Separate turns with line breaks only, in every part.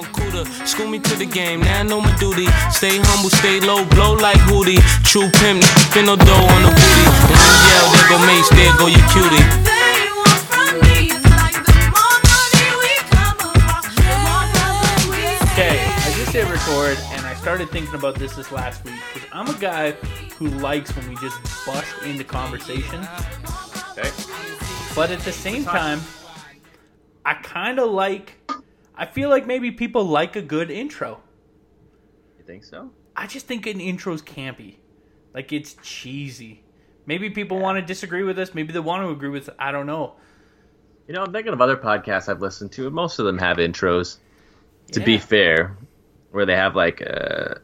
sound cooler. School me to the game, now I know my duty. Stay humble, stay low, blow like Hootie. True pimp, spin no dough on the booty. When you yell, there go Mase, there go your cutie.
Just hit record and I started thinking about this this last week because I'm a guy who likes when we just bust into conversation.
Okay.
But at the same time, I kind of like. I feel like maybe people like a good intro.
You think so?
I just think an intro's campy, like it's cheesy. Maybe people want to disagree with us. Maybe they want to agree with. I don't know.
You know, I'm thinking of other podcasts I've listened to, and most of them have intros. To be fair, where they have like a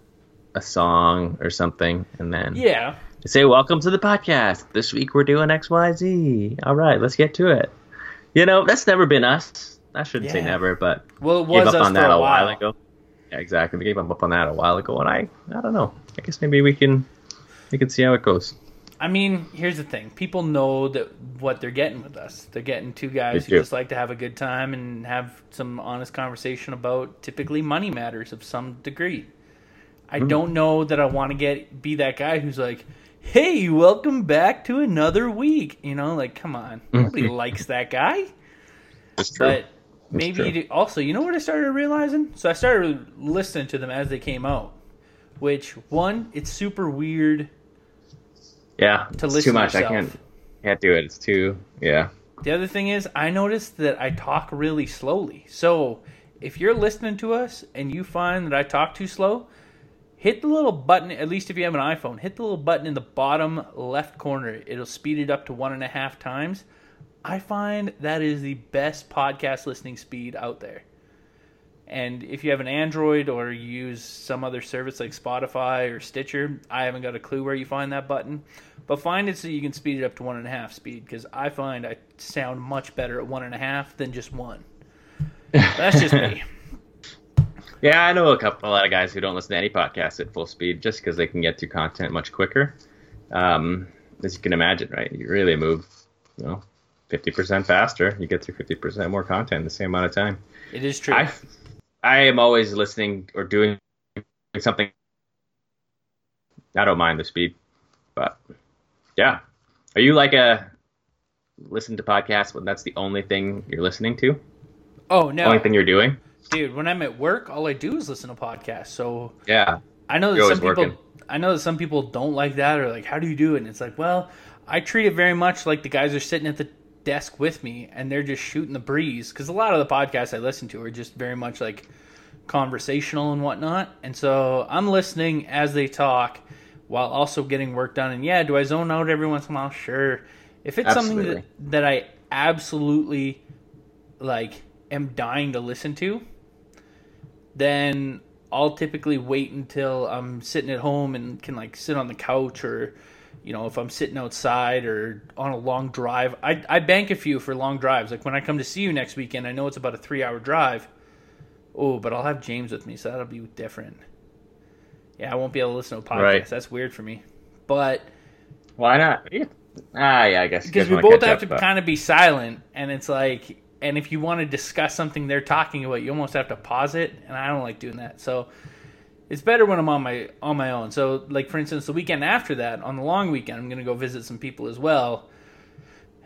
a song or something, and then
Yeah,
they say, "Welcome to the podcast. This week we're doing X, Y, Z. All right, let's get to it." You know, that's never been us. I shouldn't say never, but
well, it
gave up
us
on that
a
a
while.
while ago. Yeah, exactly. We gave up on that a while ago, and I, I don't know. I guess maybe we can, we can see how it goes.
I mean, here's the thing: people know that what they're getting with us. They're getting two guys who just like to have a good time and have some honest conversation about typically money matters of some degree. I
Hmm.
don't know that I want to get be that guy who's like, "Hey, welcome back to another week." You know, like, come on, nobody likes that guy.
That's true.
But maybe you also, you know what I started realizing? So I started listening to them as they came out. Which one? It's super weird.
yeah,
to listen
too much. I can't, can't do it. It's too, yeah.
The other thing is, I noticed that I talk really slowly. So if you're listening to us and you find that I talk too slow, hit the little button, at least if you have an iPhone, hit the little button in the bottom left corner. It'll speed it up to one and a half times. I find that is the best podcast listening speed out there. And if you have an Android or you use some other service like Spotify or Stitcher, I haven't got a clue where you find that button. But find it so you can speed it up to one and a half speed because I find I sound much better at one and a half than just one. That's just me.
Yeah, I know a couple, a lot of guys who don't listen to any podcasts at full speed just because they can get through content much quicker. Um, as you can imagine, right? You really move, you know, fifty percent faster. You get through fifty percent more content in the same amount of time.
It is true.
I, I am always listening or doing something. I don't mind the speed, but yeah. Are you like a listen to podcasts when that's the only thing you're listening to?
oh no,
Only thing you're doing?
dude! When I'm at work, all I do is listen to podcasts. So
Yeah.
I know that some people.
working.
I know that some people don't like that or like, how do you do it? And it's like, well, I treat it very much like the guys are sitting at the desk with me and they're just shooting the breeze because a lot of the podcasts I listen to are just very much like conversational and whatnot. And so I'm listening as they talk while also getting work done. And yeah, do I zone out every once in a while? Sure. If it's something that, that I absolutely like am dying to listen to, then I'll typically wait until I'm sitting at home and can like sit on the couch or you know if I'm sitting outside or on a long drive. I I bank a few for long drives. Like when I come to see you next weekend, I know it's about a 3-hour drive. Oh, but I'll have James with me, so that'll be different. Yeah, I won't be able to listen to a podcast.
Right.
That's weird for me. But
Why not? Yeah. Ah, yeah, I guess.
because we both have
up,
to
but-
kind of be silent and it's like and if you want to discuss something they're talking about you almost have to pause it and i don't like doing that so it's better when i'm on my on my own. So like for instance the weekend after that on the long weekend i'm going to go visit some people as well.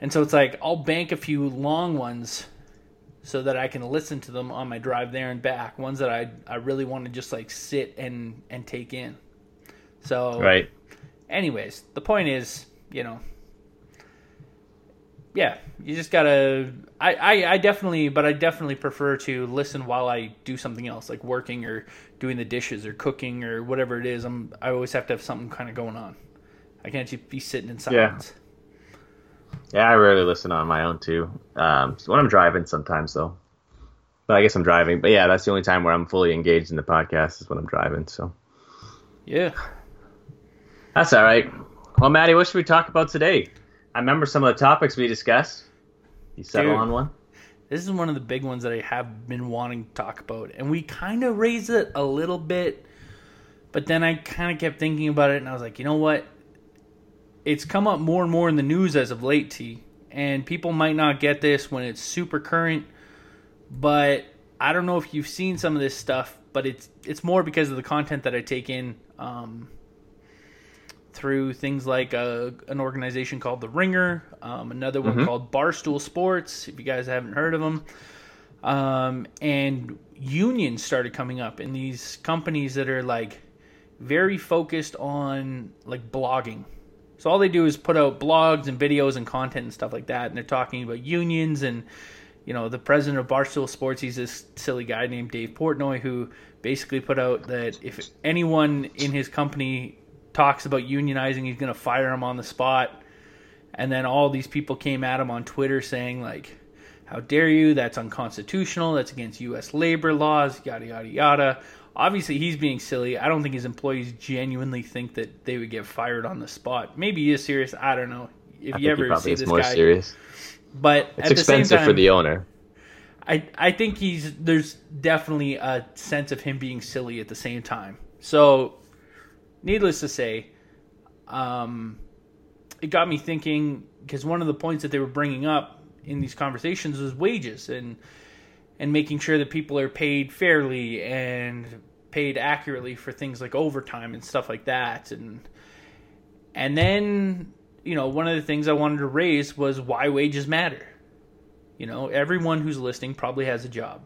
And so it's like i'll bank a few long ones so that i can listen to them on my drive there and back. Ones that i i really want to just like sit and and take in. So
Right.
anyways, the point is, you know, yeah, you just gotta. I, I, I definitely, but I definitely prefer to listen while I do something else, like working or doing the dishes or cooking or whatever it is. I'm. I always have to have something kind of going on. I can't just be sitting in silence.
Yeah, I rarely listen on my own too. Um, when I'm driving, sometimes though. But I guess I'm driving. But yeah, that's the only time where I'm fully engaged in the podcast is when I'm driving. So
Yeah.
that's all right. Well, Maddie, what should we talk about today? I remember some of the topics we discussed. You settle
Dude.
on one.
This is one of the big ones that I have been wanting to talk about, and we kind of raised it a little bit, but then I kind of kept thinking about it, and I was like, you know what? It's come up more and more in the news as of late, T, and people might not get this when it's super current, but I don't know if you've seen some of this stuff, but it's it's more because of the content that I take in um, through things like a, an organization called The Ringer, um, another one called Barstool Sports. If you guys haven't heard of them, um, and unions started coming up, and these companies that are like very focused on like blogging. So all they do is put out blogs and videos and content and stuff like that, and they're talking about unions and you know the president of Barstool Sports. He's this silly guy named Dave Portnoy who basically put out that if anyone in his company talks about unionizing, he's going to fire him on the spot. And then all these people came at him on Twitter saying like, "How dare you? That's unconstitutional. That's against U.S. labor laws. Yada yada yada." Obviously, he's being silly. I don't think his employees genuinely think that they would get fired on the spot. Maybe he is serious. I don't know. If
I
you ever
probably
see
is
this
more
guy,
serious.
but
It's
at the same
expensive
time,
for the owner.
I I think he's there's definitely a sense of him being silly at the same time. So, needless to say, um, it got me thinking because one of the points that they were bringing up in these conversations was wages and and making sure that people are paid fairly and paid accurately for things like overtime and stuff like that and and then you know one of the things I wanted to raise was why wages matter. You know, everyone who's listening probably has a job.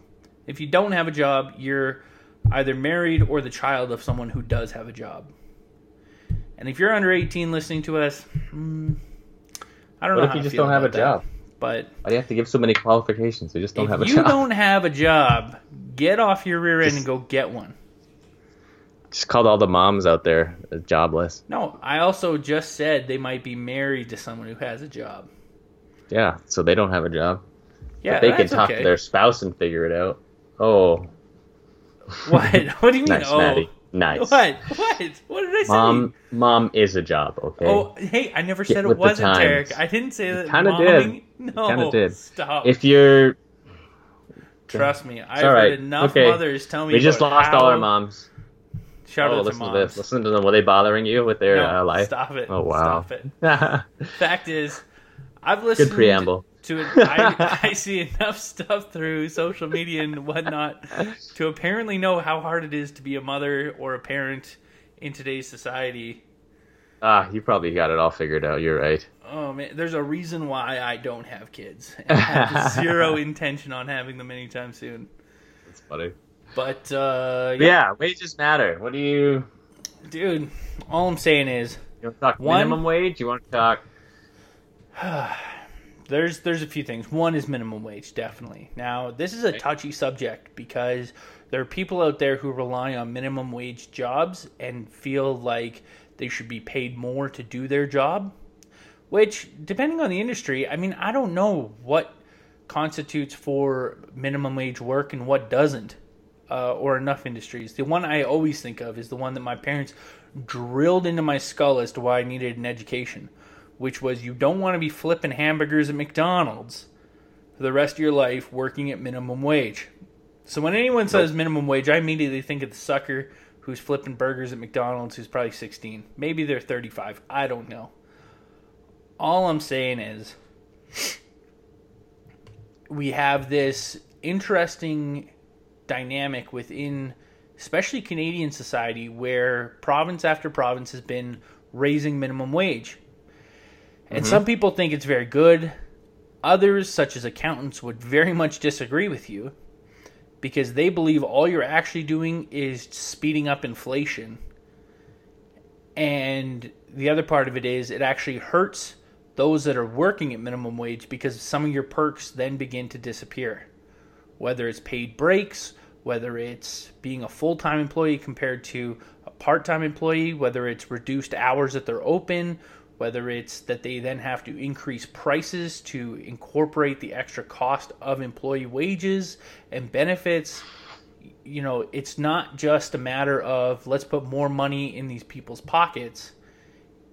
If you don't have a job, you're either married or the child of someone who does have a job. And if you're under 18 listening to us, mm, I don't
What
know
if you just don't have a
that.
job?
But
Why do you have to give so many qualifications? You just don't have a
you
job.
You don't have a job, get off your rear end
Just-
and go get one.
Just called all the moms out there uh, jobless.
No, I also just said they might be married to someone who has a job.
Yeah, so they don't have a job.
Yeah,
they can talk
okay.
to their spouse and figure it out. Oh,
What? What do you mean?
nice,
oh,
Maddie. Nice.
what? What? What did I say?
Mom, mom is a job. Okay.
Oh, hey, I never
Get
said it wasn't. Derek. I didn't say that.
kinda did.
No,
kinda did.
Stop.
if you're,
Trust me, I've
right.
heard enough
Okay.
mothers tell me.
we just lost
how...
all our moms.
Shout
oh,
out to
listen to,
moms.
this. Listen to them. Were they bothering you with their
no,
uh, life?
Stop it.
Oh wow.
Stop it. Fact is, I've listened.
Good preamble.
To it. I, I see enough stuff through social media and whatnot to apparently know how hard it is to be a mother or a parent in today's society.
Ah, you probably got it all figured out. You're right.
Oh man, there's a reason why I don't have kids. I have zero intention on having them anytime soon.
That's funny.
But uh,
But yeah, wages matter. What do you?
dude, all I'm saying is
You want to talk
One-
minimum wage? You want to talk?
there's there's a few things. One is minimum wage, definitely. Now, this is a touchy subject because there are people out there who rely on minimum wage jobs and feel like they should be paid more to do their job. Which, depending on the industry, I mean, I don't know what constitutes for minimum wage work and what doesn't, uh, or enough industries. The one I always think of is the one that my parents drilled into my skull as to why I needed an education, which was you don't want to be flipping hamburgers at McDonald's for the rest of your life working at minimum wage. So when anyone says minimum wage, I immediately think of the sucker who's flipping burgers at McDonald's who's probably 16. Maybe they're 35. I don't know. All I'm saying is we have this interesting dynamic within especially Canadian society where province after province has been raising minimum wage. And mm-hmm. some people think it's very good. Others, such as accountants, would very much disagree with you because they believe all you're actually doing is speeding up inflation. And the other part of it is it actually hurts those that are working at minimum wage because some of your perks then begin to disappear. Whether it's paid breaks, whether it's being a full time employee compared to a part time employee, whether it's reduced hours that they're open, whether it's that they then have to increase prices to incorporate the extra cost of employee wages and benefits. You know, it's not just a matter of let's put more money in these people's pockets.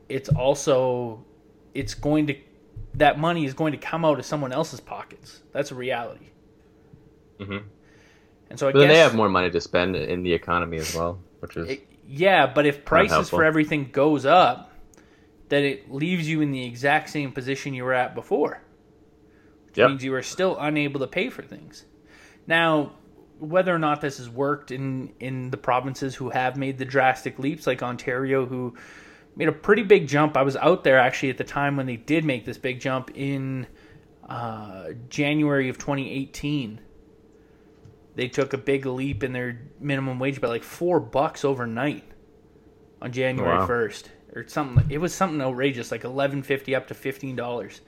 It's also it's going to that money is going to come out of someone else's pockets. That's a reality.
Mhm.
And so I
But then they have more money to spend in the economy as well, which is
it- yeah, but if prices for everything goes up, then it leaves you in the exact same position you were at before. Which
Yep.
means you are still unable to pay for things. Now, whether or not this has worked in in the provinces who have made the drastic leaps, like Ontario, who made a pretty big jump. I was out there actually at the time when they did make this big jump in uh, January of 2018. They took a big leap in their minimum wage by like four bucks overnight on January
Wow.
1st or something. It was something outrageous, like 11.50 up to fifteen dollars.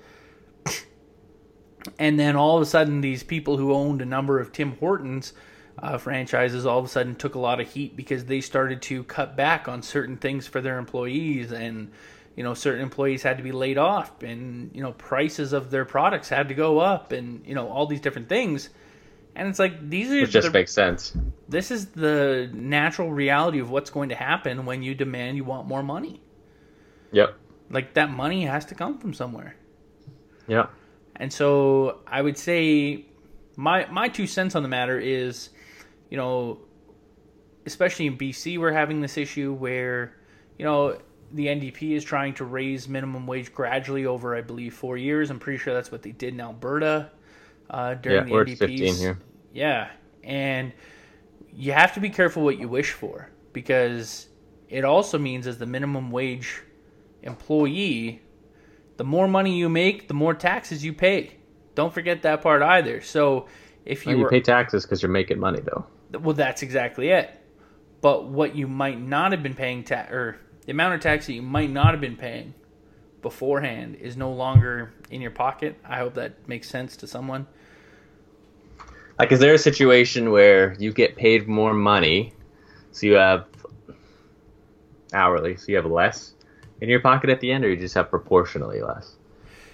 And then all of a sudden, these people who owned a number of Tim Hortons uh, franchises all of a sudden took a lot of heat because they started to cut back on certain things for their employees, and you know certain employees had to be laid off, and you know prices of their products had to go up, and you know all these different things. And it's like these are
Which just
the,
makes sense.
this is the natural reality of what's going to happen when you demand you want more money.
Yep.
Like that money has to come from somewhere.
Yeah.
And so I would say my my two cents on the matter is, you know, especially in BC we're having this issue where, you know, the NDP is trying to raise minimum wage gradually over I believe 4 years. I'm pretty sure that's what they did in Alberta uh, during
Yeah,
the NDP's
15 here.
Yeah. And you have to be careful what you wish for because it also means as the minimum wage employee the more money you make, the more taxes you pay. Don't forget that part either. So if you,
You, you
were,
pay taxes because you're making money, though.
well, that's exactly it. But what you might not have been paying tax, or the amount of tax that you might not have been paying beforehand, is no longer in your pocket. I hope that makes sense to someone.
Like, is there a situation where you get paid more money, so you have hourly, so you have less in your pocket at the end, or you just have proportionally less?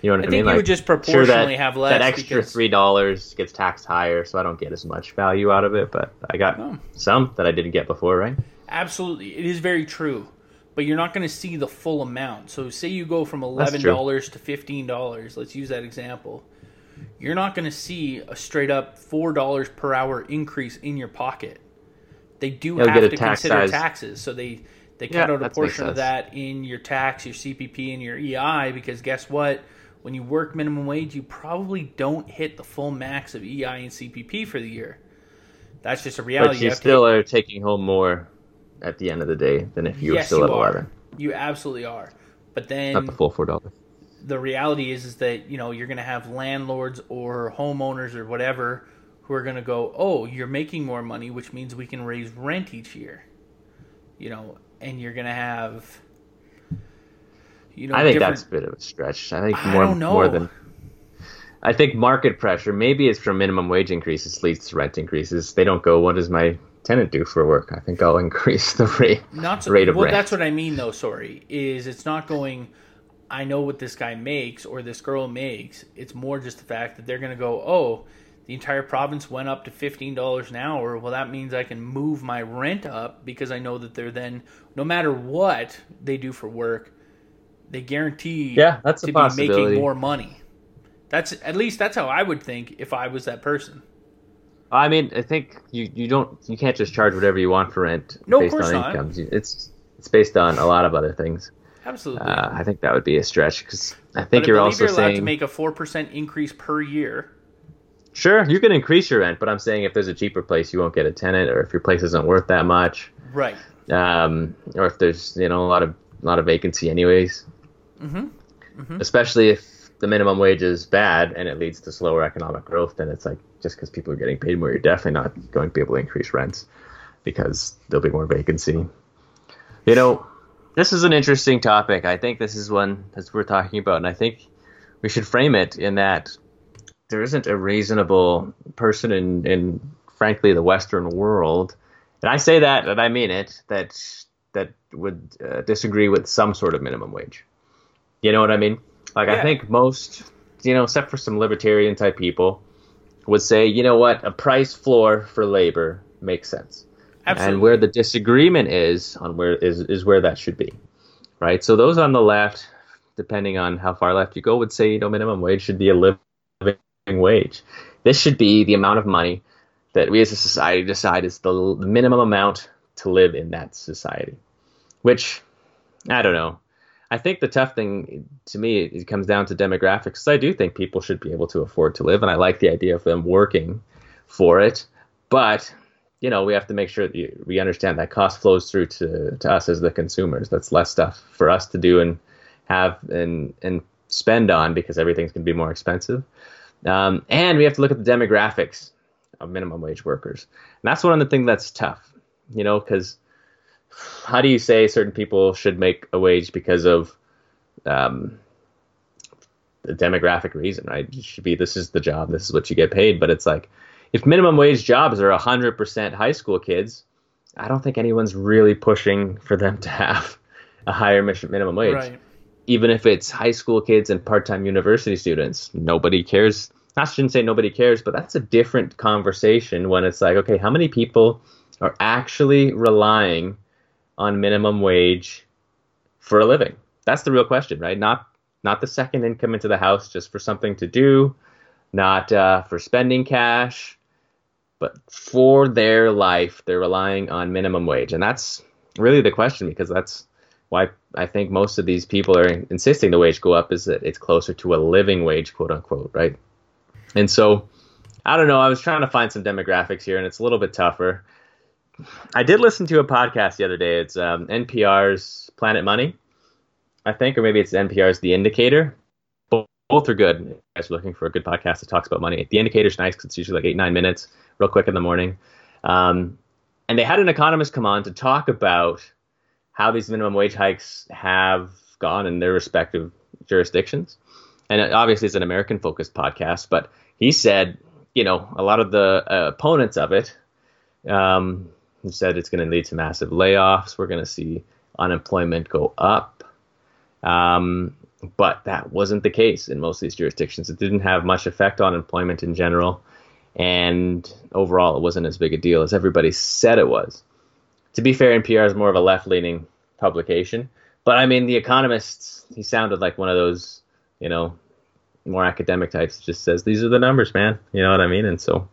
You know what I,
I
mean?
think you would just
sure
proportionally
that,
have less
That extra
because-
three dollars gets taxed higher, so I don't get as much value out of it. But I got
Oh.
some that I didn't get before, right?
Absolutely, it is very true. But you're not going to see the full amount. So, say you go from eleven dollars to fifteen dollars. Let's use that example. You're not going to see a straight up four dollars per hour increase in your pocket. They do
You'll
have to consider taxes, so they they
Yeah,
cut out a portion of that in your tax, your CPP, and your EI. Because guess what? When you work minimum wage, you probably don't hit the full max of EI and CPP for the year. That's just a reality.
But you
to-
still are taking home more at the end of the day than if you were still
you
at
are.
eleven.
You absolutely are. But then
Not the full four dollars.
the reality is is that you know you're going to have landlords or homeowners or whatever who are going to go, "Oh, you're making more money, which means we can raise rent each year." You know, and you're going to have you know
I think
different-
that's a bit of a stretch. I think
I
more more than I think market pressure. Maybe it's from minimum wage increases leads to rent increases. They don't go. What does my tenant do for work? I think I'll increase the rate
not so,
rate of
well
rent.
that's what i mean though sorry is it's not going i know what this guy makes or this girl makes it's more just the fact that they're going to go oh the entire province went up to $15 an hour well that means i can move my rent up because i know that they're then no matter what they do for work they guarantee
Yeah, that's a
to be making more money that's at least that's how i would think if i was that person
I mean, I think you, you don't you can't just charge whatever you want for rent
No,
based on
not.
incomes. It's it's based on a lot of other things.
absolutely
Uh, I think that would be a stretch because I think
I
you're
believe
also
you're allowed
saying
to make a 4% increase per year
sure you can increase your rent, but I'm saying if there's a cheaper place, you won't get a tenant, or if your place isn't worth that much,
right
um, or if there's you know a lot of a lot of vacancy anyways.
Mm-hmm.
Especially if the minimum wage is bad and it leads to slower economic growth, then it's like just because people are getting paid more, you're definitely not going to be able to increase rents because there'll be more vacancy. You know, this is an interesting topic. I think this is one that we're talking about, and I think we should frame it in that there isn't a reasonable person in, in frankly, the Western world, and I say that and I mean it, that that would uh, disagree with some sort of minimum wage. You know what I mean? Like
Yeah.
I think most, you know, except for some libertarian type people, would say, you know what, a price floor for labor makes sense.
Absolutely.
And where the disagreement is on where is is where that should be, right? So those on the left, depending on how far left you go, would say you know minimum wage should be a living wage. This should be the amount of money that we as a society decide is the, the minimum amount to live in that society. Which I don't know. I think the tough thing to me it comes down to demographics. 'cause I do think people should be able to afford to live, and I like the idea of them working for it. but you know we have to make sure that we understand that cost flows through to, to us as the consumers. That's less stuff for us to do and have and and spend on because everything's going to be more expensive. Um, and we have to look at the demographics of minimum wage workers. And that's one of the things that's tough, you know, because how do you say certain people should make a wage because of um, the demographic reason, right? It should be this is the job, this is what you get paid. But it's like if minimum wage jobs are 100% high school kids, I don't think anyone's really pushing for them to have a higher minimum wage. Right. Even if it's high school kids and part time university students, nobody cares. I shouldn't say nobody cares, but that's a different conversation when it's like, okay, how many people are actually relying on minimum wage for a living? That's the real question, right? Not not the second income into the house just for something to do, not uh, for spending cash, but for their life, they're relying on minimum wage, and that's really the question because that's why I think most of these people are insisting the wage go up is that it's closer to a living wage, quote unquote, right? And so, I don't know. I was trying to find some demographics here, and it's a little bit tougher. I did listen to a podcast the other day. It's um, NPR's Planet Money, I think, or maybe it's NPR's The Indicator. Both, are good. If You guys are looking for a good podcast that talks about money. The Indicator's nice because it's usually like eight nine minutes, real quick in the morning. Um, and they had an economist come on to talk about how these minimum wage hikes have gone in their respective jurisdictions. And obviously, it's an American focused podcast, but he said, you know, a lot of the uh, opponents of it um, said it's going to lead to massive layoffs. We're going to see unemployment go up. Um, but that wasn't the case in most of these jurisdictions. It didn't have much effect on employment in general. And overall, it wasn't as big a deal as everybody said it was. To be fair, NPR is more of a left leaning publication. But I mean, The Economist, he sounded like one of those, you know, more academic types. Just says, these are the numbers, man. You know what I mean? And so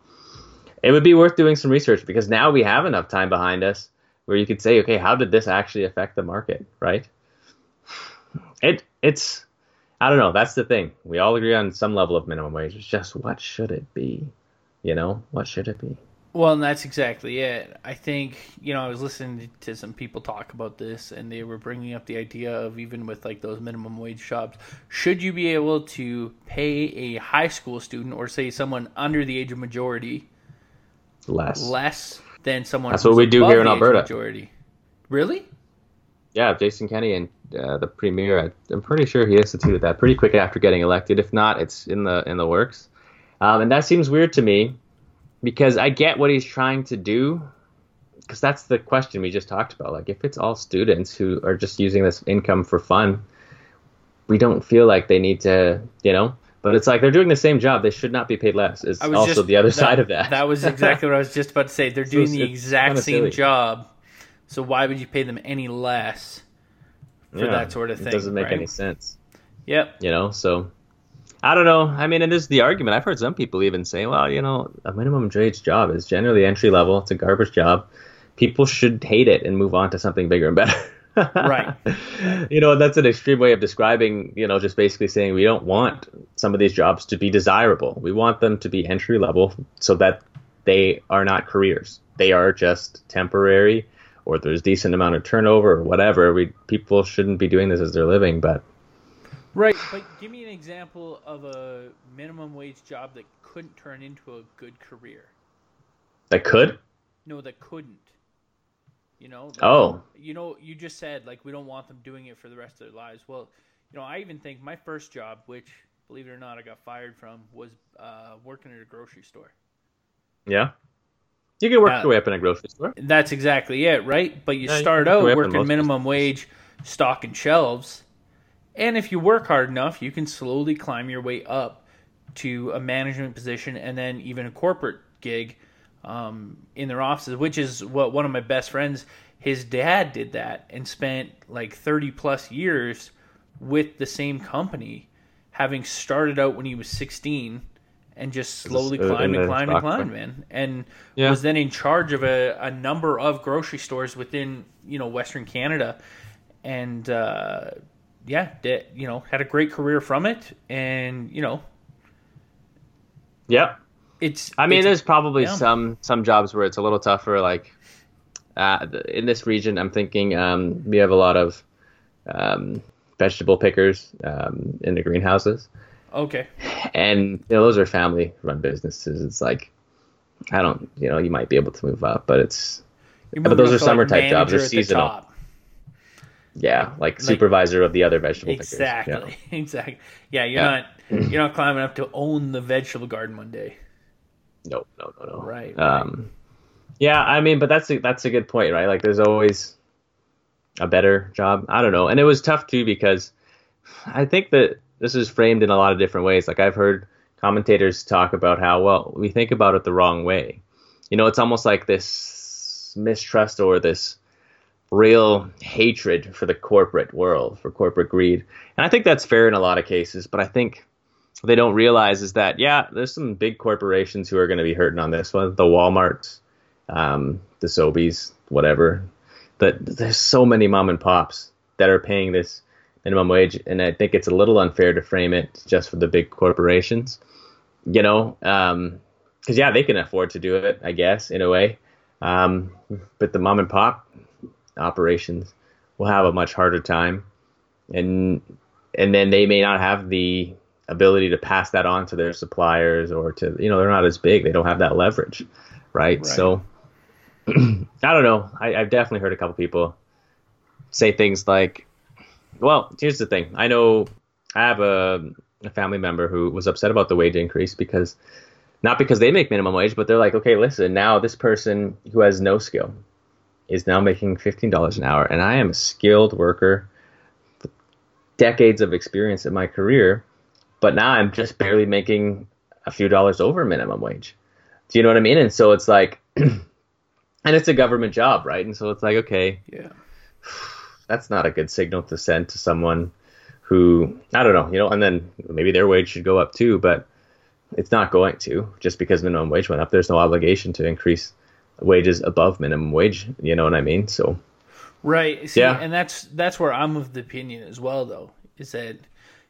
it would be worth doing some research because now we have enough time behind us where you could say, okay, how did this actually affect the market, right? It it's I don't know. That's the thing. We all agree on some level of minimum wage. It's just what should it be? You know, what should it be?
Well, and that's exactly it. I think you know I was listening to some people talk about this, and they were bringing up the idea of even with like those minimum wage jobs, should you be able to pay a high school student or say someone under the age of majority
less
less than someone?
That's what we do here in Alberta.
Majority, really?
Yeah, Jason Kenney and uh, the premier. I, am pretty sure he instituted that pretty quick after getting elected. If not, it's in the in the works, um, and that seems weird to me because I get what he's trying to do. Because that's the question we just talked about. Like, if it's all students who are just using this income for fun, we don't feel like they need to, you know. But it's like they're doing the same job; they should not be paid less. Is also just, the other that, side of that.
That was exactly what I was just about to say. They're doing so the exact same silly. job, so why would you pay them any less for yeah, that sort of thing? It
doesn't make
right?
any sense.
Yep.
You know, so I don't know. I mean, and this is the argument. I've heard some people even say, well, you know, a minimum wage job is generally entry level. It's a garbage job. People should hate it and move on to something bigger and better.
right.
You know, that's an extreme way of describing, you know, just basically saying we don't want some of these jobs to be desirable. We want them to be entry level so that they are not careers. They are just temporary or there's decent amount of turnover or whatever. We people shouldn't be doing this as their living, but
Right, but give me an example of a minimum wage job that couldn't turn into a good career.
That could?
No, that couldn't. You know? Like,
oh.
You know, you just said like we don't want them doing it for the rest of their lives. Well, you know, I even think my first job, which believe it or not, I got fired from, was uh, working at a grocery store.
Yeah. You can work uh, your way up in a grocery store.
That's exactly it, right? But you yeah, start you out working minimum wage, stocking shelves and if you work hard enough, you can slowly climb your way up to a management position and then even a corporate gig um, in their offices, which is what one of my best friends, his dad did that and spent like 30 plus years with the same company, having started out when he was 16 and just slowly uh, climbed and climbed and climbed, man. And yeah. was then in charge of a, a number of grocery stores within, you know, Western Canada. And, uh, yeah, did, you know, had a great career from it, and you know,
yeah,
it's.
I mean,
it's-
there's probably
yeah.
some some jobs where it's a little tougher. Like uh, in this region, I'm thinking um, we have a lot of um, vegetable pickers um, in the greenhouses,
okay.
and you know those are family run businesses. It's like I don't, you know, you might be able to move up, but it's but those are summer
like,
type jobs, they're seasonal. Yeah, like supervisor of the other vegetable
Exactly.
pickers.
Exactly. Yeah, you're
Yeah.
not you're not climbing up to own the vegetable garden one day.
Yeah. No, no, no, no.
Right,
Um, yeah, I mean, but that's a, that's a good point, right? Like, there's always a better job. I don't know, and it was tough too because I think that this is framed in a lot of different ways. Like I've heard commentators talk about how well we think about it the wrong way. You know, it's almost like this mistrust or this real hatred for the corporate world, for corporate greed. And I think that's fair in a lot of cases, but I think they don't realize is that yeah, there's some big corporations who are going to be hurting on this one, the WalMarts, um, the Sobeys, whatever. That there's so many mom and pops that are paying this minimum wage, and I think it's a little unfair to frame it just for the big corporations. You know, because yeah, they can afford to do it, I guess, in a way. Um, but the mom and pop operations will have a much harder time, and and then they may not have the ability to pass that on to their suppliers or to you know they're not as big, they don't have that leverage, right?
Right.
So I don't know. I, I've definitely heard a couple people say things like, "Well, here's the thing. I know I have a, a family member who was upset about the wage increase because." Not because they make minimum wage, but they're like, okay, listen, now this person who has no skill is now making fifteen dollars an hour, and I am a skilled worker, decades of experience in my career, but now I'm just barely making a few dollars over minimum wage. Do you know what I mean? And so it's like, and it's a government job, right? And so it's like, okay,
Yeah.
that's not a good signal to send to someone who I don't know, you know, and then maybe their wage should go up too, but it's not going to just because minimum wage went up. There's no obligation to increase wages above minimum wage. You know what I mean? So
Right. See,
Yeah.
and that's that's where I'm of the opinion as well though, is that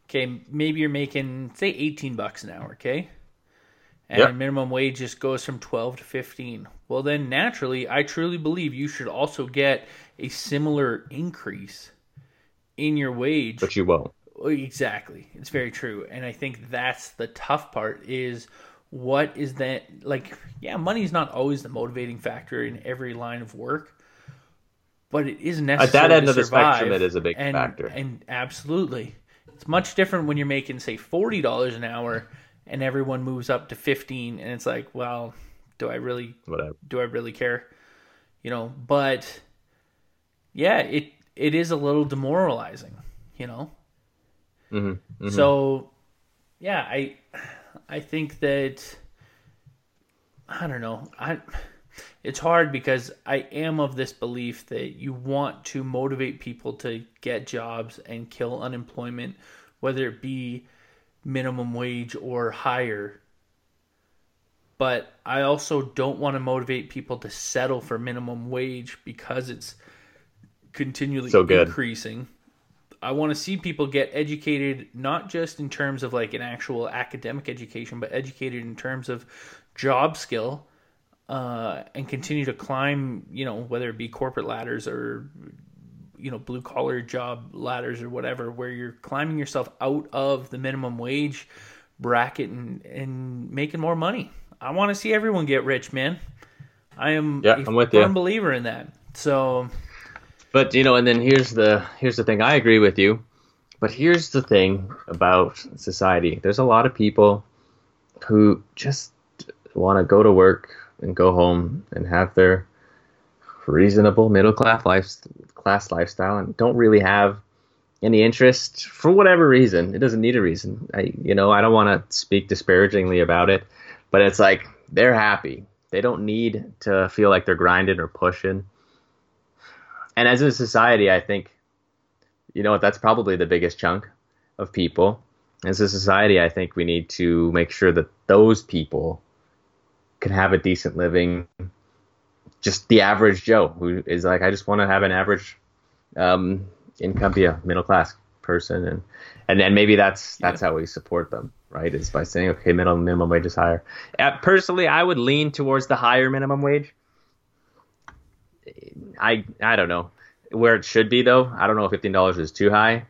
okay, maybe you're making say 18 bucks an hour, okay? And
Yeah.
minimum wage just goes from 12 to 15. Well, then naturally, I truly believe you should also get a similar increase in your wage
but you won't.
Exactly. It's very true. And I think that's the tough part is what is that like yeah, money's not always the motivating factor in every line of work, but it is necessary
end
to
of the spectrum, it is a big
and,
factor.
And absolutely. It's much different when you're making say $40 an hour and everyone moves up to 15 and it's like, well, do I really
Whatever.
do I really care? You know, but yeah, it it is a little demoralizing, you know.
Mm-hmm.
So, yeah, I I think that I don't know. I it's hard because I am of this belief that you want to motivate people to get jobs and kill unemployment, whether it be minimum wage or higher. But I also don't want to motivate people to settle for minimum wage because it's continually
So good.
increasing. I want to see people get educated not just in terms of like an actual academic education, but educated in terms of job skill uh, and continue to climb, you know, whether it be corporate ladders or you know blue collar job ladders or whatever, where you're climbing yourself out of the minimum wage bracket and and making more money. I want to see everyone get rich, man. I am
Yeah,
a
I'm with
firm
you.
believer in that. So
But you know, and then here's the here's the thing. I agree with you, but here's the thing about society. There's a lot of people who just want to go to work and go home and have their reasonable middle class life class lifestyle and don't really have any interest for whatever reason. It doesn't need a reason. I you know, I don't want to speak disparagingly about it, but it's like they're happy. They don't need to feel like they're grinding or pushing and as a society, I think, you know, what, that's probably the biggest chunk of people. As a society, I think we need to make sure that those people can have a decent living. Just the average Joe who is like, I just want to have an average um, income, be a middle class person, and and then maybe that's that's how we support them. right? Is by saying, okay, minimum minimum wage is higher. Uh, personally, I would lean towards the higher minimum wage. I I don't know where it should be though. I don't know if fifteen dollars is too high,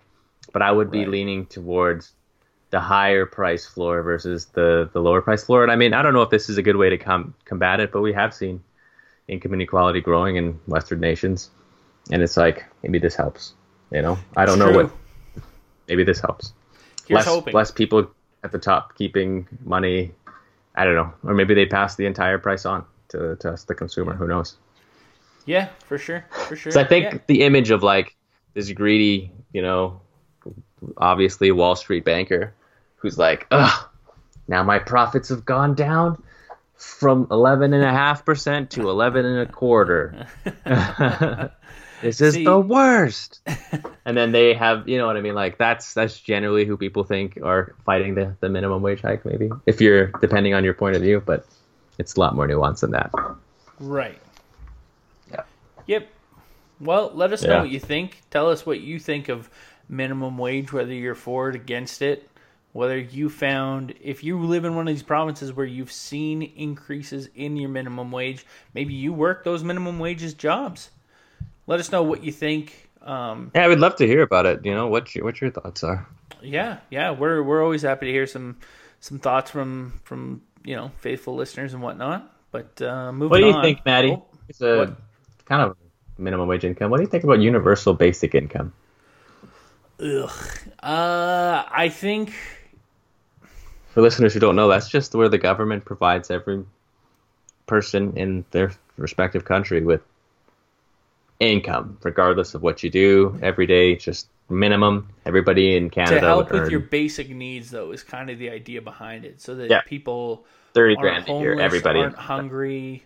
but I would be
Right.
leaning towards the higher price floor versus the the lower price floor. And I mean, I don't know if this is a good way to com- combat it, but we have seen income inequality growing in Western nations, and it's like maybe this helps. You know, I don't know
True.
what. Maybe this helps.
Here's
less
hoping.
less people at the top keeping money. I don't know, or maybe they pass the entire price on to, to us, the consumer. Who knows?
Yeah, for sure, for sure.
So I think
Yeah.
the image of like this greedy, you know, obviously Wall Street banker who's like, ugh, now my profits have gone down from eleven and a half percent to eleven and a quarter. this is
See-
the worst. and then they have, you know what I mean? Like that's that's generally who people think are fighting the, the minimum wage hike. Maybe if you're depending on your point of view, but it's a lot more nuanced than that.
Right.
Yeah.
Yep. Well, let us know what you think. Tell us what you think of minimum wage, whether you're for it, against it, whether you found, if you live in one of these provinces where you've seen increases in your minimum wage, maybe you work those minimum wages jobs. Let us know what you think. Um,
Yeah, I would love to hear about it. You know what your what your thoughts are.
yeah, yeah, we're we're always happy to hear some some thoughts from from you know faithful listeners and whatnot. But uh, moving on.
What do you
on-
think, Maddie?
Oh,
It's a
what?
Kind of minimum wage income. What do you think about universal basic income?
ugh. Uh, I think
For listeners who don't know, that's just where the government provides every person in their respective country with income, regardless of what you do every day. Just minimum. Everybody in Canada
to help with your basic needs though is kind of the idea behind it so that
Yeah.
people
thirty
aren't
grand a year. Everybody.
aren't hungry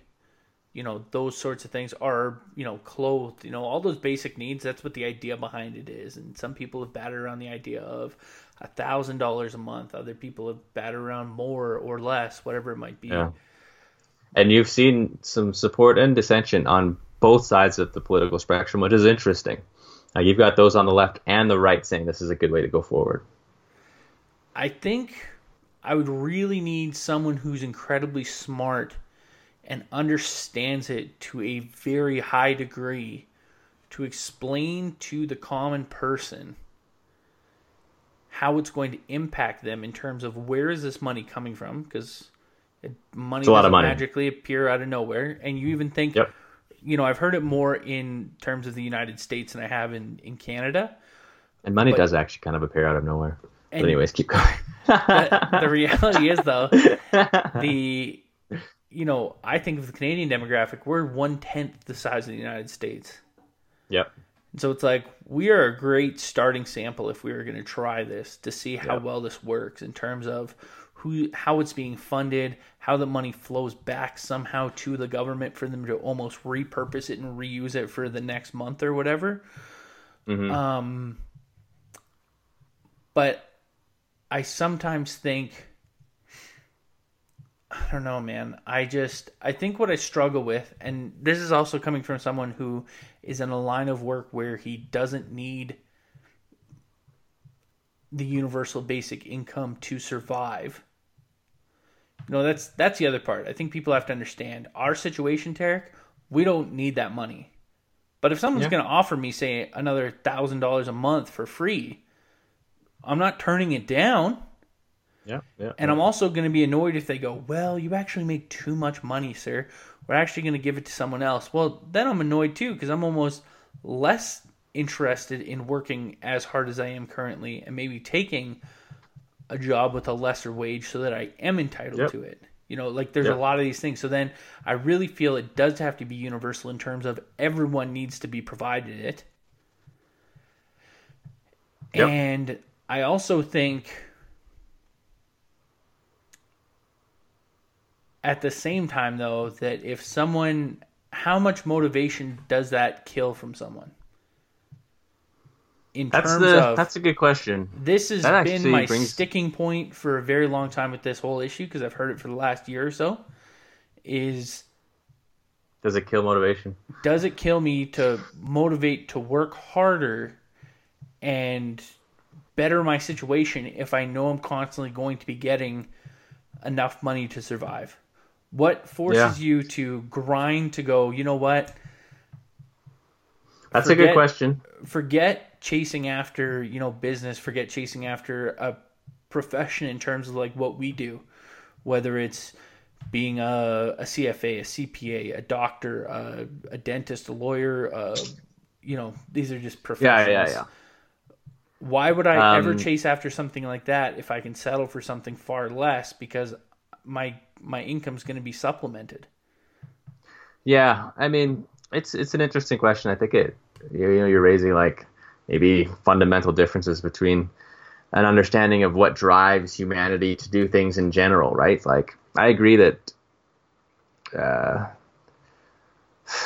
you know those sorts of things are you know clothed you know all those basic needs that's what the idea behind it is and some people have batted around the idea of a thousand dollars a month other people have batted around more or less whatever it might be
Yeah. And you've seen some support and dissension on both sides of the political spectrum, which is interesting. Uh, you've got those on the left and the right saying this is a good way to go forward.
I think I would really need someone who's incredibly smart and understands it to a very high degree to explain to the common person how it's going to impact them in terms of where is this money coming from because money doesn't
money.
magically appear out of nowhere and you even think
Yep.
you know i've heard it more in terms of the united states than i have in, in canada
And money
But-
does actually kind of appear out of nowhere. But anyways, keep going.
the, the reality is though the you know i think of the canadian demographic we're one tenth the size of the united states
yep.
and so it's like we are a great starting sample if we were going to try this to see how
Yep.
well this works in terms of who how it's being funded how the money flows back somehow to the government for them to almost repurpose it and reuse it for the next month or whatever
Mhm.
um but I sometimes think I don't know, man. I just I think what I struggle with, and this is also coming from someone who is in a line of work where he doesn't need the universal basic income to survive. You know, that's that's the other part. I think people have to understand our situation, Tarek. We don't need that money. But if someone's
Yeah.
going to offer me, say, another thousand dollars a month for free, I'm not turning it down.
Yeah. Yeah.
And I'm also going to be annoyed if they go, Well, you actually make too much money, sir. We're actually going to give it to someone else. Well, then I'm annoyed too because I'm almost less interested in working as hard as I am currently and maybe taking a job with a lesser wage so that I am entitled
Yep.
to it. You know, like there's
Yep.
a lot of these things. So then I really feel it does have to be universal in terms of everyone needs to be provided it.
Yep.
And I also think at the same time though that if someone how much motivation does that kill from someone in
That's
terms
the
of
that's a good question.
this has
that
been my
brings-
sticking point for a very long time with this whole issue because I've heard it for the last year or so is
Does it kill motivation?
does it kill me to motivate to work harder and better my situation if I know I'm constantly going to be getting enough money to survive? What forces
Yeah.
you to grind to go, you know what?
That's a good question.
Forget chasing after, you know, business, forget chasing after a profession in terms of like what we do, whether it's being a, a CFA, a CPA, a doctor, a, a dentist, a lawyer, uh, you know, these are just professions.
yeah, yeah. yeah.
Why would I ever
Um,
chase after something like that if I can settle for something far less because my my income's going to be supplemented?
Yeah, I mean, it's it's an interesting question. I think it you know you're raising like maybe fundamental differences between an understanding of what drives humanity to do things in general, right? Like I agree that uh,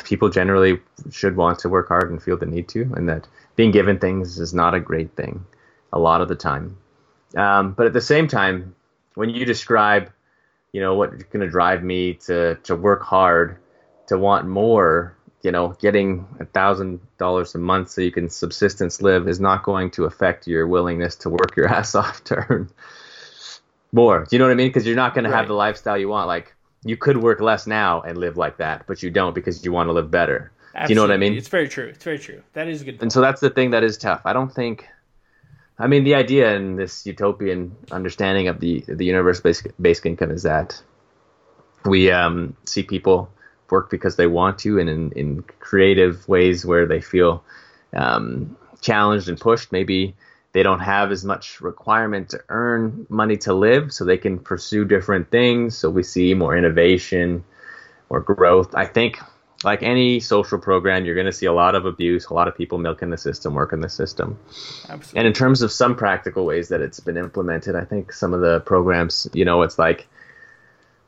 people generally should want to work hard and feel the need to, and that being given things is not a great thing a lot of the time. Um, but at the same time, when you describe, you know, what's going to drive me to to work hard, to want more, you know, getting a thousand dollars a month so you can subsistence live is not going to affect your willingness to work your ass off to earn more. Do you know what I mean? Because you're not going to have the lifestyle you want. Like you could work less now and live like that, but you don't because you want to live better. Do you know what I mean?
It's very true. It's very true. That is a good.
And so that's the thing that is tough. I don't think. I mean, the idea in this utopian understanding of the the universe based basic income is that we um, see people work because they want to, and in, in creative ways where they feel um, challenged and pushed. Maybe they don't have as much requirement to earn money to live, so they can pursue different things. So we see more innovation, more growth. I think, like any social program, you're going to see a lot of abuse, a lot of people milking the system, working the system.
Absolutely.
And in terms of some practical ways that it's been implemented, I think some of the programs, you know, it's like,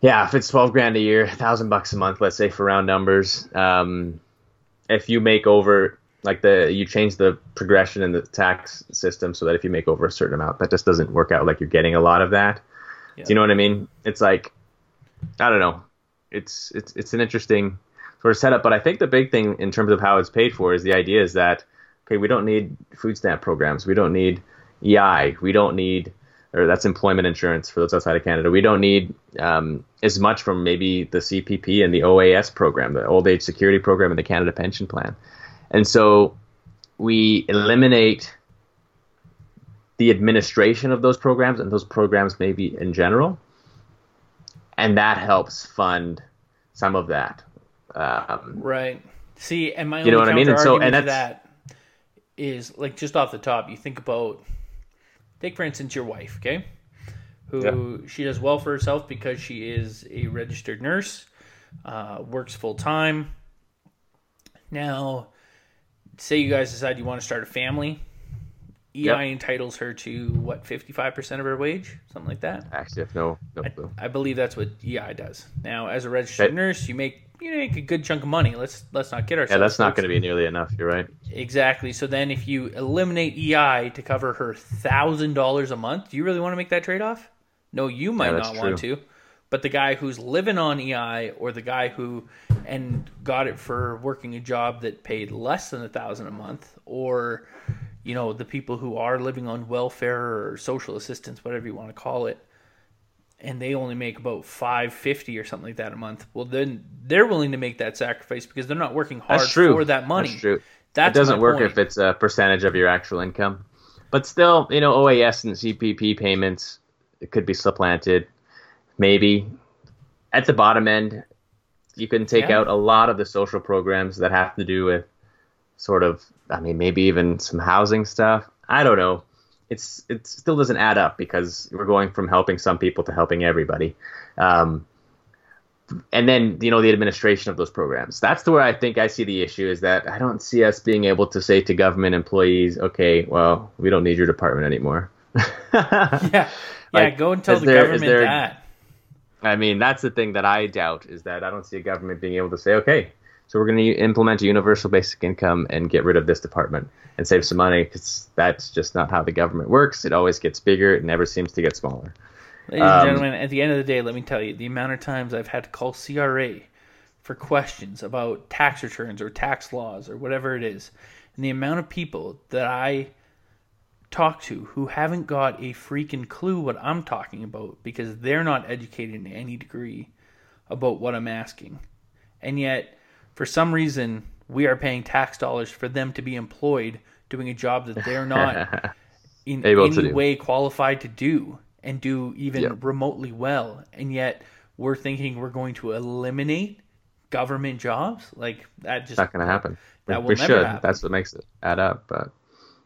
yeah, if it's twelve grand a year, thousand bucks a month, let's say for round numbers, um, if you make over like the you change the progression in the tax system so that if you make over a certain amount, that just doesn't work out like you're getting a lot of that.
Yeah.
Do you know what I mean? It's like I don't know. It's it's it's an interesting sort of setup, but I think the big thing in terms of how it's paid for is the idea is that okay, we don't need food stamp programs, we don't need EI, we don't need or that's employment insurance for those outside of Canada. We don't need um, as much from maybe the CPP and the OAS program, the Old Age Security Program, and the Canada Pension Plan. And so we eliminate the administration of those programs and those programs maybe in general, and that helps fund some of that. Um,
Right. See, and my
You know
only
what I mean? And so- and
to
that's-
that is like just off the top, you think about take for instance your wife, okay? Who she does well for herself because she is a registered nurse, uh, works full time. Now, say you guys decide you want to start a family, EI
Yep.
entitles her to what fifty five percent of her wage, something like that.
actually, if no, no clue.
I believe that's what EI does. Now, as a registered
Okay.
nurse, you make you make a good chunk of money. Let's let's not get ourselves.
Yeah, that's not going to be nearly enough. You're right.
exactly. So then, if you eliminate EI to cover her thousand dollars a month, do you really want to make that trade off? No, you might
that's
not want to. But the guy who's living on EI, or the guy who and got it for working a job that paid less than a thousand a month, or you know the people who are living on welfare or social assistance, whatever you want to call it, and they only make about five fifty or something like that a month. Well, then they're willing to make that sacrifice because they're not working hard
That's true.
for that money.
That's true.
That's
it doesn't work
point.
if it's a percentage of your actual income. But still, you know, OAS and CPP payments it could be supplanted. Maybe at the bottom end, you can take
Yeah.
out a lot of the social programs that have to do with sort of, I mean, maybe even some housing stuff. I don't know. It's it still doesn't add up because we're going from helping some people to helping everybody. Um, and then you know the administration of those programs that's the where i think i see the issue is that i don't see us being able to say to government employees okay well we don't need your department anymore
Yeah, yeah.
Like,
go and tell the
there-
government
there-
that.
i mean that's the thing that i doubt is that i don't see a government being able to say okay so we're going to implement a universal basic income and get rid of this department and save some money because that's just not how the government works. It always gets bigger. It never seems to get smaller.
Ladies
Um,
and gentlemen, at the end of the day, let me tell you the amount of times I've had to call CRA for questions about tax returns or tax laws or whatever it is, and the amount of people that I talk to who haven't got a freaking clue what I'm talking about because they're not educated in any degree about what I'm asking. And yet, for some reason, we are paying tax dollars for them to be employed doing a job that they're not in
Able
any way qualified to do and do even
Yep.
remotely well. And yet, we're thinking we're going to eliminate government jobs? Like, that just
not going to happen.
That
we
will
we should.
happen.
That's what makes it add up. But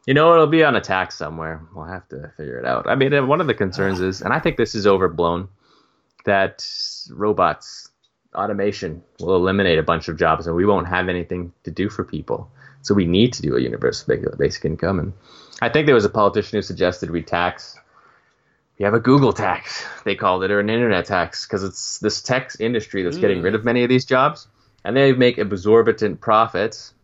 you know, it'll be on a tax somewhere. We'll have to figure it out. I mean, one of the concerns is, and I think this is overblown, that robots, automation will eliminate a bunch of jobs, and we won't have anything to do for people. So we need to do a universal basic income. And I think there was a politician who suggested we tax. We have a Google tax, they called it, or an internet tax, because it's this tech industry that's getting rid of many of these jobs, and they make exorbitant profits.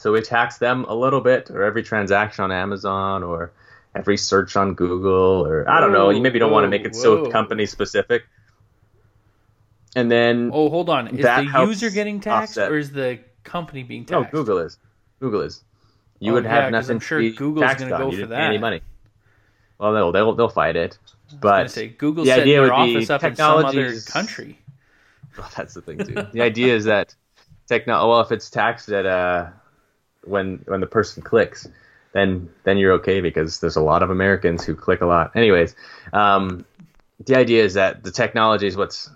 So we tax them a little bit, or every transaction on Amazon, or every search on Google, or I don't know. You maybe don't want to make it so company specific. And then
Oh, hold on. Is
That
the user getting taxed
offset.
or is the company being taxed? no.
Google is. Google is. You
Oh,
would
yeah,
have nothing
I'm sure
to
Google's gonna
on.
go
You
for
pay any money. Well, they'll they'll, they'll fight it, but
say Google
the idea would be
office up in some other
technologies-
country.
Well, that's the thing too. the idea is that techno. Well, if it's taxed at uh, when when the person clicks, then then you're okay because there's a lot of Americans who click a lot. Anyways, um, the idea is that the technology is what's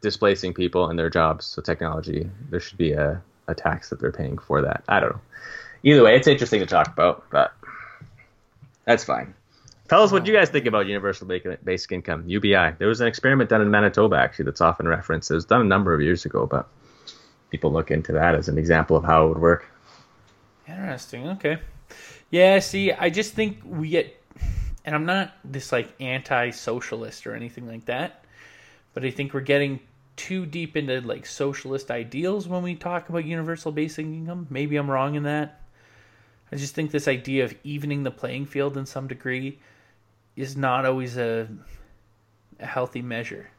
displacing people and their jobs. So technology, there should be a, a tax that they're paying for that. I don't know. Either way, it's interesting to talk about, but that's fine. Tell us what you guys think about universal basic income (UBI). There was an experiment done in Manitoba actually that's often referenced. It was done a number of years ago, but people look into that as an example of how it would work.
Interesting. Okay. Yeah. See, I just think we get, and I'm not this like anti-socialist or anything like that, but I think we're getting too deep into like socialist ideals when we talk about universal basic income. Maybe I'm wrong in that. I just think this idea of evening the playing field in some degree is not always a, a healthy measure.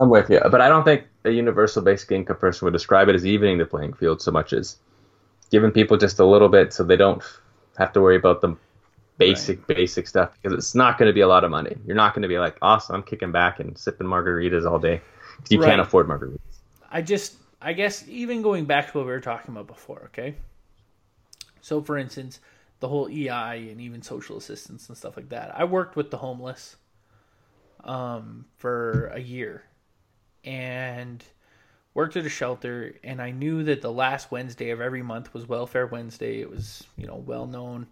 I'm with you, but I don't think a universal basic income person would describe it as evening the playing field so much as giving people just a little bit so they don't have to worry about the basic basic stuff because it's not going to be a lot of money. You're not going to be like, awesome, I'm kicking back and sipping margaritas all day you
Right.
can't afford margaritas.
I just, I guess, even going back to what we were talking about before, okay? So, for instance, the whole EI and even social assistance and stuff like that. I worked with the homeless um, for a year and worked at a shelter, and I knew that the last Wednesday of every month was Welfare Wednesday. It was, you know, well known.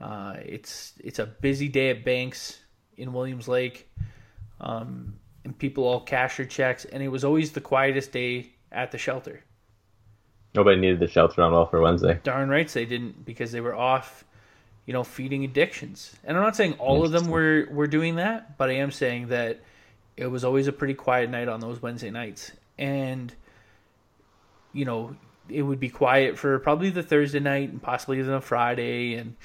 Uh, it's it's a busy day at Banks in Williams Lake um, and people all cash their checks, and it was always the quietest day at the shelter.
Nobody needed the shelter on Welfare Wednesday.
Darn rights they didn't because they were off, you know, feeding addictions. And I'm not saying all of them were were doing that, but I am saying that it was always a pretty quiet night on those Wednesday nights, and you know, it would be quiet for probably the Thursday night and possibly the Friday, and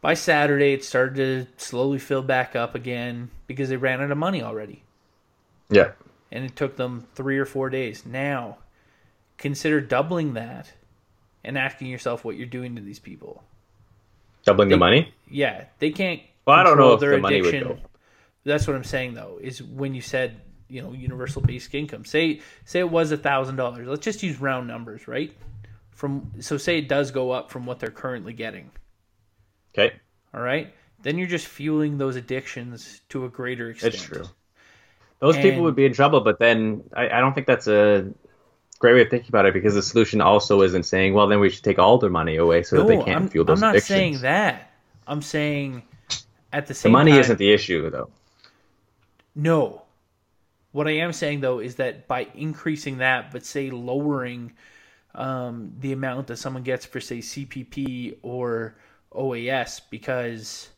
by Saturday it started to slowly fill back up again because they ran out of money already.
Yeah.
and it took them three or four days. Now, consider doubling that and asking yourself what you're doing to these people.
Doubling the money?
Yeah, they can't.
Well, I don't know if
their
the money would
addiction.
go.
That's what I'm saying, though. Is when you said you know universal basic income. Say say it was a thousand dollars. Let's just use round numbers, right? From so say it does go up from what they're currently getting.
Okay.
All right, then you're just fueling those addictions to a greater extent.
It's true. Those people would be in trouble, but then I, I don't think that's a great way of thinking about it because the solution also isn't saying, well, then we should take all their money away so that they can't
I'm,
fuel those addictions.
I'm not
addictions.
saying that. I'm saying at the same time.
The money
time,
isn't the issue, though.
No. What I am saying though is that by increasing that, but say lowering um, the amount that someone gets for say CPP or OAS, because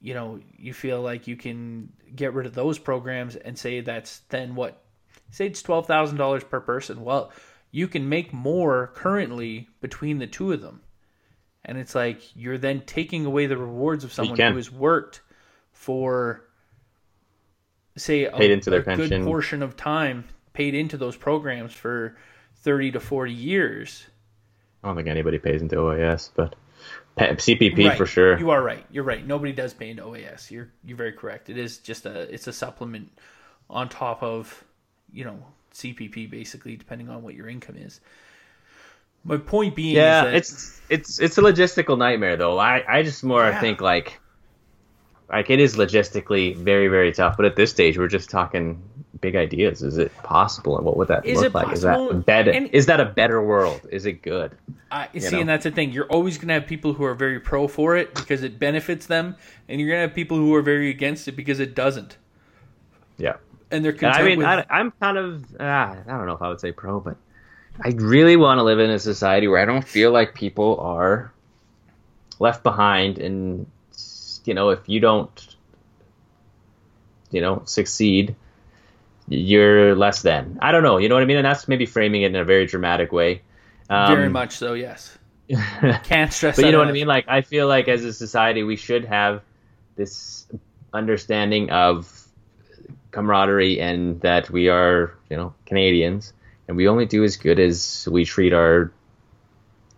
you know you feel like you can get rid of those programs and say that's then what? Say it's twelve thousand dollars per person. Well, you can make more currently between the two of them, and it's like you're then taking away the rewards of someone who has worked for say a,
into their
a good portion of time paid into those programs for 30 to 40 years.
I don't think anybody pays into OAS, but CPP
Right.
for sure.
You are right. You're right. Nobody does pay into OAS. You're you're very correct. It is just a it's a supplement on top of you know CPP basically, depending on what your income is. My point being,
Yeah,
is that,
it's it's it's a logistical nightmare though. I I just more
Yeah.
think like like it is logistically very very tough. But at this stage, we're just talking big ideas. Is it possible, and what would that
Is
look like? Is that better?
And-
is that a better world? Is it good?
I see,
know?
and that's the thing. You're always going to have people who are very pro for it because it benefits them, and you're going to have people who are very against it because it doesn't,
Yeah.
and they're
And I mean,
with.
I, I'm kind of ah, I don't know if I would say pro, but I really want to live in a society where I don't feel like people are left behind, and you know, if you don't, you know, succeed, you're less than. I don't know, you know what I mean? And that's maybe framing it in a very dramatic way. Um,
very much so. Yes, can't stress.
but you know what I mean? Like, I feel like as a society, we should have this understanding of camaraderie and that we are, you know, Canadians, and we only do as good as we treat our,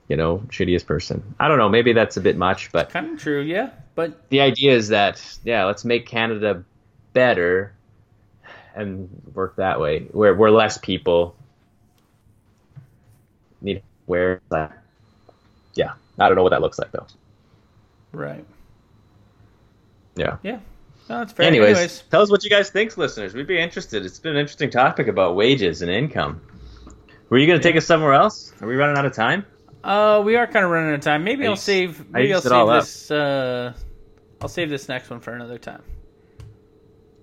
you know, shittiest person. I don't know. Maybe that's a bit much, but
Kind of true, yeah. But
the idea is that, yeah, let's make Canada better and work that way, where where less people need where that. Yeah, I don't know what that looks like though.
right,
Yeah.
yeah. No, that's fair.
Anyways,
Anyways,
tell us what you guys think, listeners. We'd be interested. It's been an interesting topic about wages and income. Were you going to take us somewhere else? Are we running out of time?
uh, we are kind of running out of time. Maybe I'll
used-
save. Maybe I'll save
all up.
this. Uh, I'll save this next one for another time.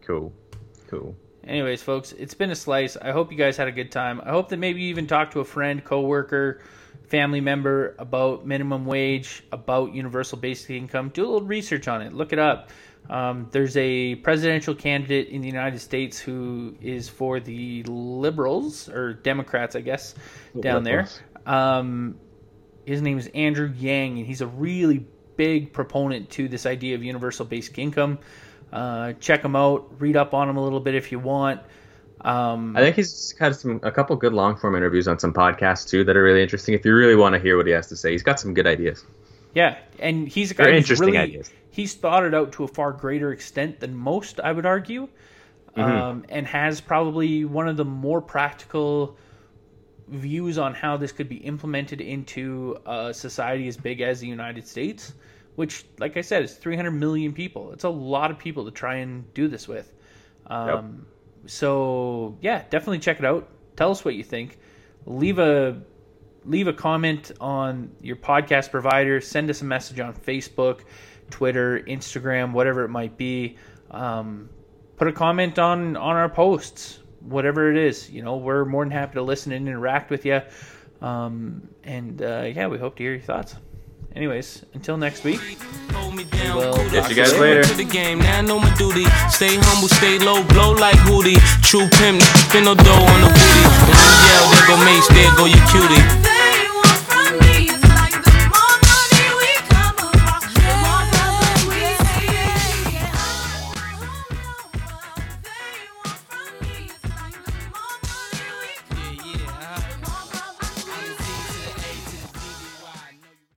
Cool. Cool.
Anyways, folks, it's been a slice. I hope you guys had a good time. I hope that maybe you even talked to a friend, coworker, family member about minimum wage, about universal basic income. Do a little research on it. Look it up. Um, there's a presidential candidate in the United States who is for the liberals or Democrats, I guess, down there. Um, his name is Andrew Yang, and he's a really big proponent to this idea of universal basic income. Uh, check him out. Read up on him a little bit if you want. Um,
I think he's had some a couple good long form interviews on some podcasts too that are really interesting. If you really want to hear what he has to say, he's got some good ideas.
yeah, and he's a guy
Very interesting
really
ideas.
he's thought it out to a far greater extent than most, I would argue,
Mm-hmm.
um, and has probably one of the more practical views on how this could be implemented into a society as big as the United States, which, like I said, is 300 million people. It's a lot of people to try and do this with. Um, So yeah, definitely check it out. Tell us what you think. Leave a leave a comment on your podcast provider. Send us a message on Facebook, Twitter, Instagram, whatever it might be. Um, put a comment on on our posts, whatever it is. You know, we're more than happy to listen and interact with you. Um, and uh, yeah, we hope to hear your thoughts. Anyways, until next week.
Hold me down,
Well,
cool
catch
you guys
Stay
later.
To the game, now I know my duty. Stay humble, stay low, blow like Hootie. True pimp, spin no dough on the booty. When you yell, there go Mase, there go your cutie.